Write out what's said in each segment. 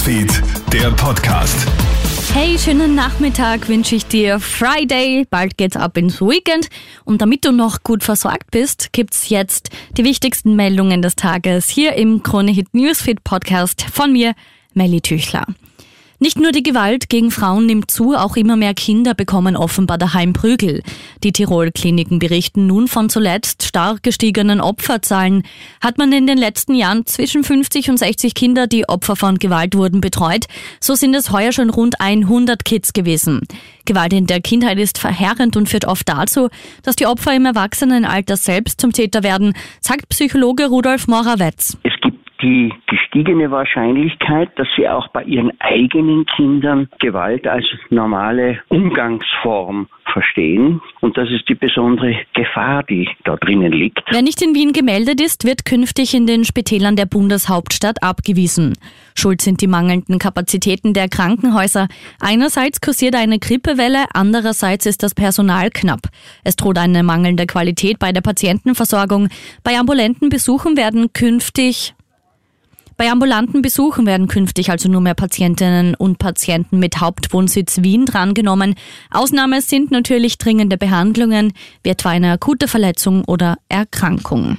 Newsfeed, der Podcast. Hey, schönen Nachmittag wünsche ich dir. Friday, bald geht's ab ins Weekend. Und damit du noch gut versorgt bist, gibt's jetzt die wichtigsten Meldungen des Tages hier im Kronehit Newsfeed Podcast von mir, Melly Tüchler. Nicht nur die Gewalt gegen Frauen nimmt zu, auch immer mehr Kinder bekommen offenbar daheim Prügel. Die Tirol-Kliniken berichten nun von zuletzt stark gestiegenen Opferzahlen. Hat man in den letzten Jahren zwischen 50 und 60 Kinder, die Opfer von Gewalt wurden, betreut, so sind es heuer schon rund 100 Kids gewesen. Gewalt in der Kindheit ist verheerend und führt oft dazu, dass die Opfer im Erwachsenenalter selbst zum Täter werden, sagt Psychologe Rudolf Morawetz. Die gestiegene Wahrscheinlichkeit, dass sie auch bei ihren eigenen Kindern Gewalt als normale Umgangsform verstehen. Und das ist die besondere Gefahr, die da drinnen liegt. Wer nicht in Wien gemeldet ist, wird künftig in den Spitälern der Bundeshauptstadt abgewiesen. Schuld sind die mangelnden Kapazitäten der Krankenhäuser. Einerseits kursiert eine Grippewelle, andererseits ist das Personal knapp. Es droht eine mangelnde Qualität bei der Patientenversorgung. Bei ambulanten Besuchen werden künftig bei ambulanten Besuchen werden künftig also nur mehr Patientinnen und Patienten mit Hauptwohnsitz Wien drangenommen. Ausnahme sind natürlich dringende Behandlungen, wie etwa eine akute Verletzung oder Erkrankung.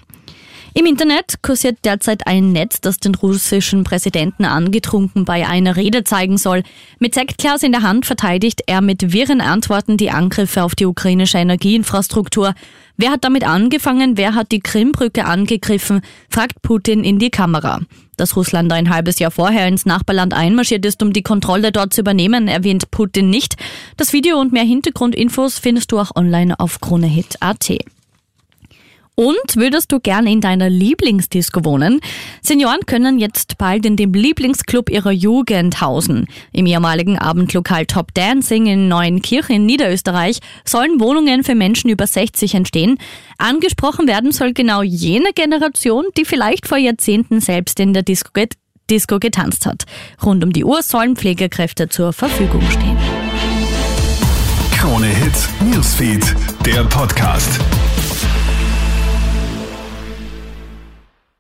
Im Internet kursiert derzeit ein Netz, das den russischen Präsidenten angetrunken bei einer Rede zeigen soll. Mit Sektglas in der Hand verteidigt er mit wirren Antworten die Angriffe auf die ukrainische Energieinfrastruktur. Wer hat damit angefangen? Wer hat die Krimbrücke angegriffen? fragt Putin in die Kamera. Dass Russland ein halbes Jahr vorher ins Nachbarland einmarschiert ist, um die Kontrolle dort zu übernehmen, erwähnt Putin nicht. Das Video und mehr Hintergrundinfos findest du auch online auf kronehit.at. Und würdest du gerne in deiner Lieblingsdisco wohnen? Senioren können jetzt bald in dem Lieblingsclub ihrer Jugend hausen. Im ehemaligen Abendlokal Top Dancing in Neuenkirchen in Niederösterreich sollen Wohnungen für Menschen über 60 entstehen. Angesprochen werden soll genau jene Generation, die vielleicht vor Jahrzehnten selbst in der Disco, Disco getanzt hat. Rund um die Uhr sollen Pflegekräfte zur Verfügung stehen. Krone Hits, Newsfeed, der Podcast.